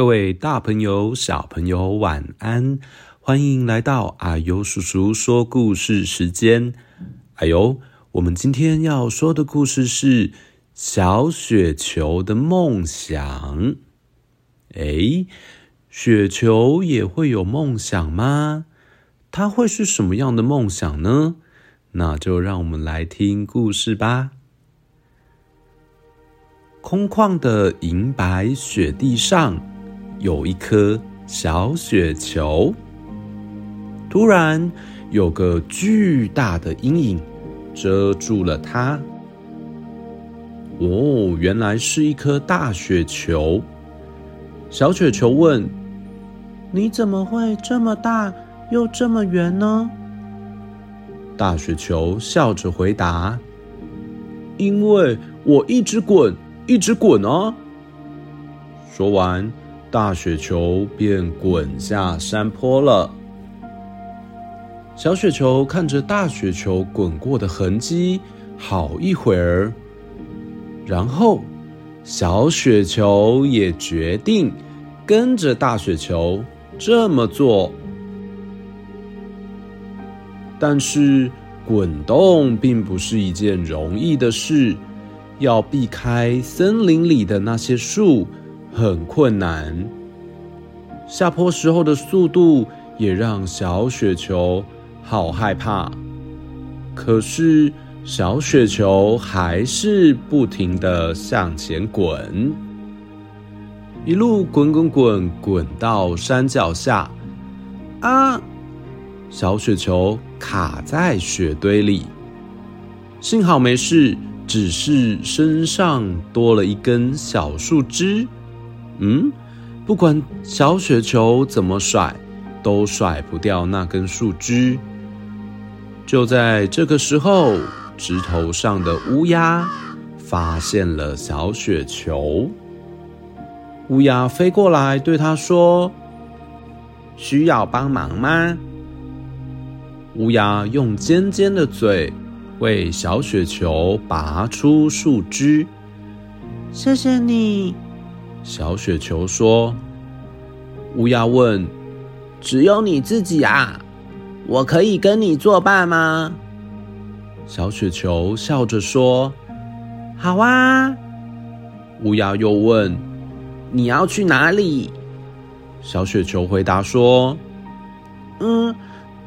各位大朋友、小朋友，晚安！欢迎来到阿尤叔叔说故事时间。啊呦，我们今天要说的故事是小雪球的梦想。诶，雪球也会有梦想吗？它会是什么样的梦想呢？那就让我们来听故事吧。空旷的银白雪地上，有一颗小雪球，突然有个巨大的阴影遮住了它。哦，原来是一颗大雪球。小雪球问：“你怎么会这么大又这么圆呢？”大雪球笑着回答：“因为我一直滚，一直滚啊。”说完。大雪球便滚下山坡了。小雪球看着大雪球滚过的痕迹，好一会儿，然后小雪球也决定跟着大雪球这么做。但是滚动并不是一件容易的事，要避开森林里的那些树。很困难，下坡时候的速度也让小雪球好害怕。可是小雪球还是不停的向前滚，一路滚滚滚，滚到山脚下。啊！小雪球卡在雪堆里，幸好没事，只是身上多了一根小树枝。嗯，不管小雪球怎么甩，都甩不掉那根树枝。就在这个时候，枝头上的乌鸦发现了小雪球。乌鸦飞过来对它说：“需要帮忙吗？”乌鸦用尖尖的嘴为小雪球拔出树枝。谢谢你。小雪球说：“乌鸦问，只有你自己啊？我可以跟你作伴吗？”小雪球笑着说：“好啊。”乌鸦又问：“你要去哪里？”小雪球回答说：“嗯，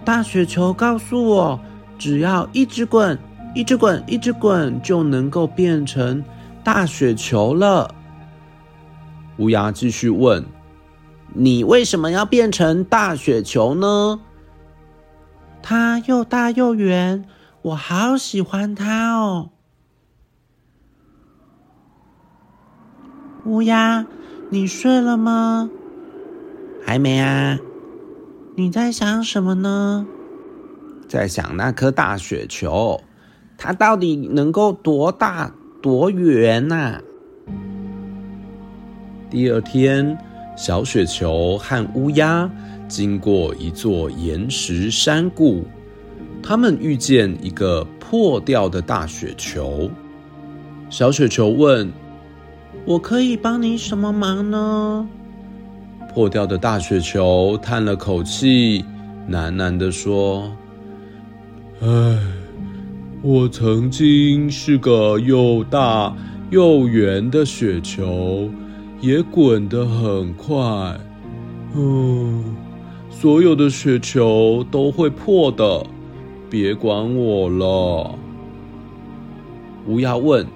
大雪球告诉我，只要一直滚，一直滚，一直滚，就能够变成大雪球了。”乌鸦继续问：“你为什么要变成大雪球呢？”它又大又圆，我好喜欢它哦。乌鸦，你睡了吗？还没啊。你在想什么呢？在想那颗大雪球，它到底能够多大多圆呐？第二天，小雪球和乌鸦经过一座岩石山谷，他们遇见一个破掉的大雪球。小雪球问：“我可以帮你什么忙呢？”破掉的大雪球叹了口气，喃喃地说：“唉，我曾经是个又大又圆的雪球。”也滚得很快，嗯，所有的雪球都会破的，别管我了。乌鸦问：“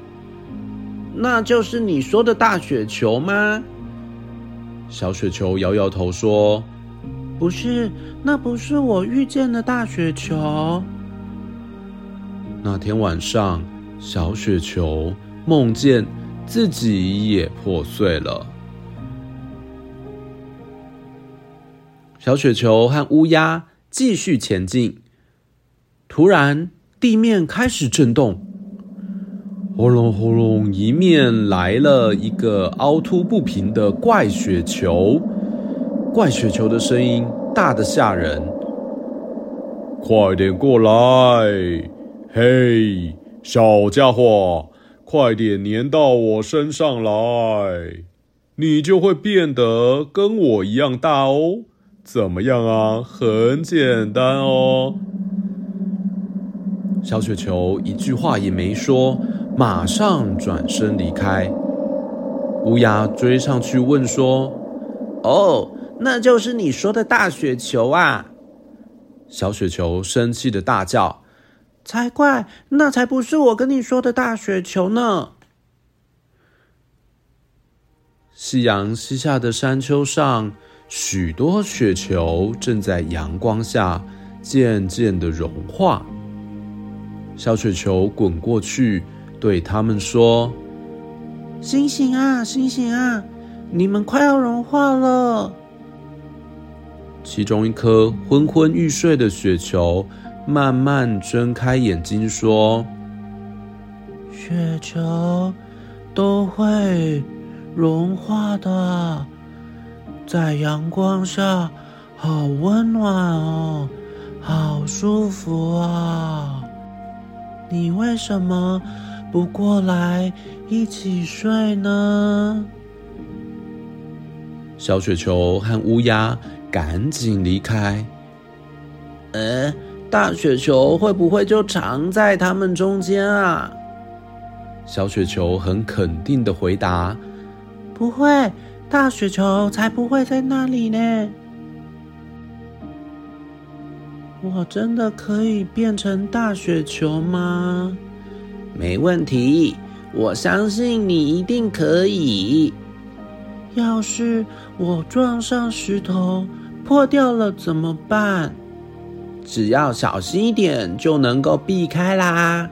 那就是你说的大雪球吗？”小雪球摇摇头说：“不是，那不是我遇见的大雪球。”那天晚上，小雪球梦见。自己也破碎了。小雪球和乌鸦继续前进，突然地面开始震动，轰隆轰隆，迎面来了一个凹凸不平的怪雪球。怪雪球的声音大得吓人，快点过来，嘿，小家伙！快点粘到我身上来！你就会变得跟我一样大哦。怎么样啊？很简单哦。小雪球一句话也没说，马上转身离开。乌鸦追上去问说：“哦，那就是你说的大雪球啊？”小雪球生气的大叫：“才怪！那才不是我跟你说的大雪球呢！”夕阳西下的山丘上，许多雪球正在阳光下渐渐的融化。小雪球滚过去，对他们说：“醒醒啊，醒醒啊！你们快要融化了。”其中一颗昏昏欲睡的雪球慢慢睁开眼睛，说：“雪球都会融化的，在阳光下好温暖哦，好舒服啊！”你为什么不过来一起睡呢？小雪球和乌鸦赶紧离开。呃，大雪球会不会就藏在他们中间啊？小雪球很肯定的回答：“不会，大雪球才不会在那里呢。”我真的可以变成大雪球吗？没问题，我相信你一定可以。要是我撞上石头破掉了怎么办？只要小心一点就能够避开啦。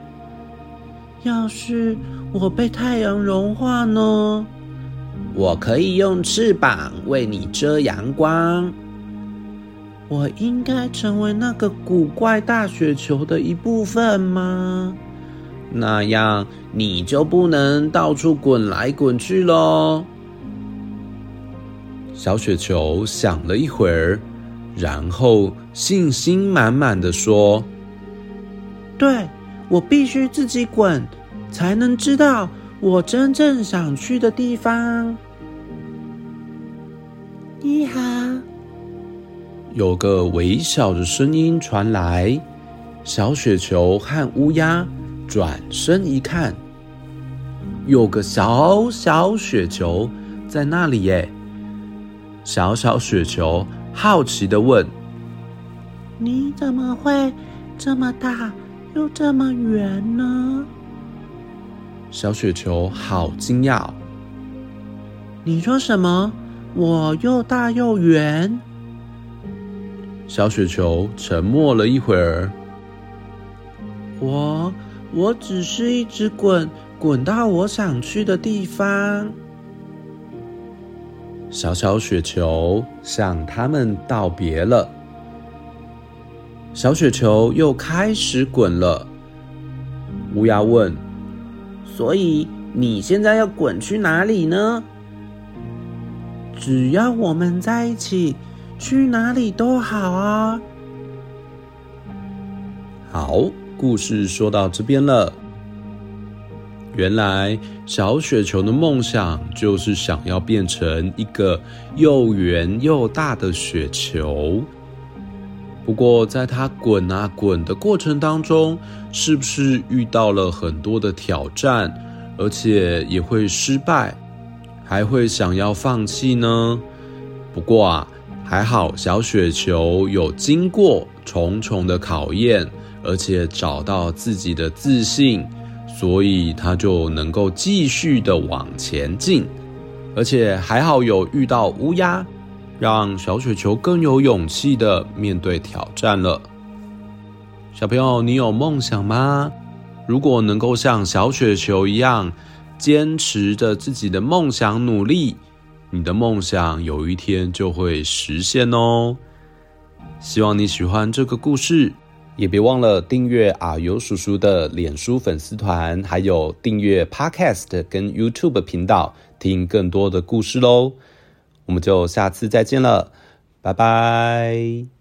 要是我被太阳融化呢？我可以用翅膀为你遮阳光。我应该成为那个古怪大雪球的一部分吗？那样你就不能到处滚来滚去喽。小雪球想了一会儿，然后信心满满的说：“对，我必须自己滚，才能知道我真正想去的地方。”你好。有个微小的声音传来，小雪球和乌鸦转身一看，有个小小雪球在那里耶。小小雪球好奇的问：“你怎么会这么大又这么圆呢？”小雪球好惊讶：“你说什么？我又大又圆？”小雪球沉默了一会儿。我我只是一直滚，滚到我想去的地方。小小雪球向他们道别了。小雪球又开始滚了。乌鸦问：“所以你现在要滚去哪里呢？”只要我们在一起。去哪里都好啊！好，故事说到这边了。原来小雪球的梦想就是想要变成一个又圆又大的雪球。不过，在它滚啊滚的过程当中，是不是遇到了很多的挑战，而且也会失败，还会想要放弃呢？不过啊。还好，小雪球有经过重重的考验，而且找到自己的自信，所以它就能够继续的往前进。而且还好有遇到乌鸦，让小雪球更有勇气的面对挑战了。小朋友，你有梦想吗？如果能够像小雪球一样，坚持着自己的梦想努力。你的梦想有一天就会实现哦！希望你喜欢这个故事，也别忘了订阅阿尤叔叔的脸书粉丝团，还有订阅 Podcast 跟 YouTube 频道，听更多的故事喽！我们就下次再见了，拜拜。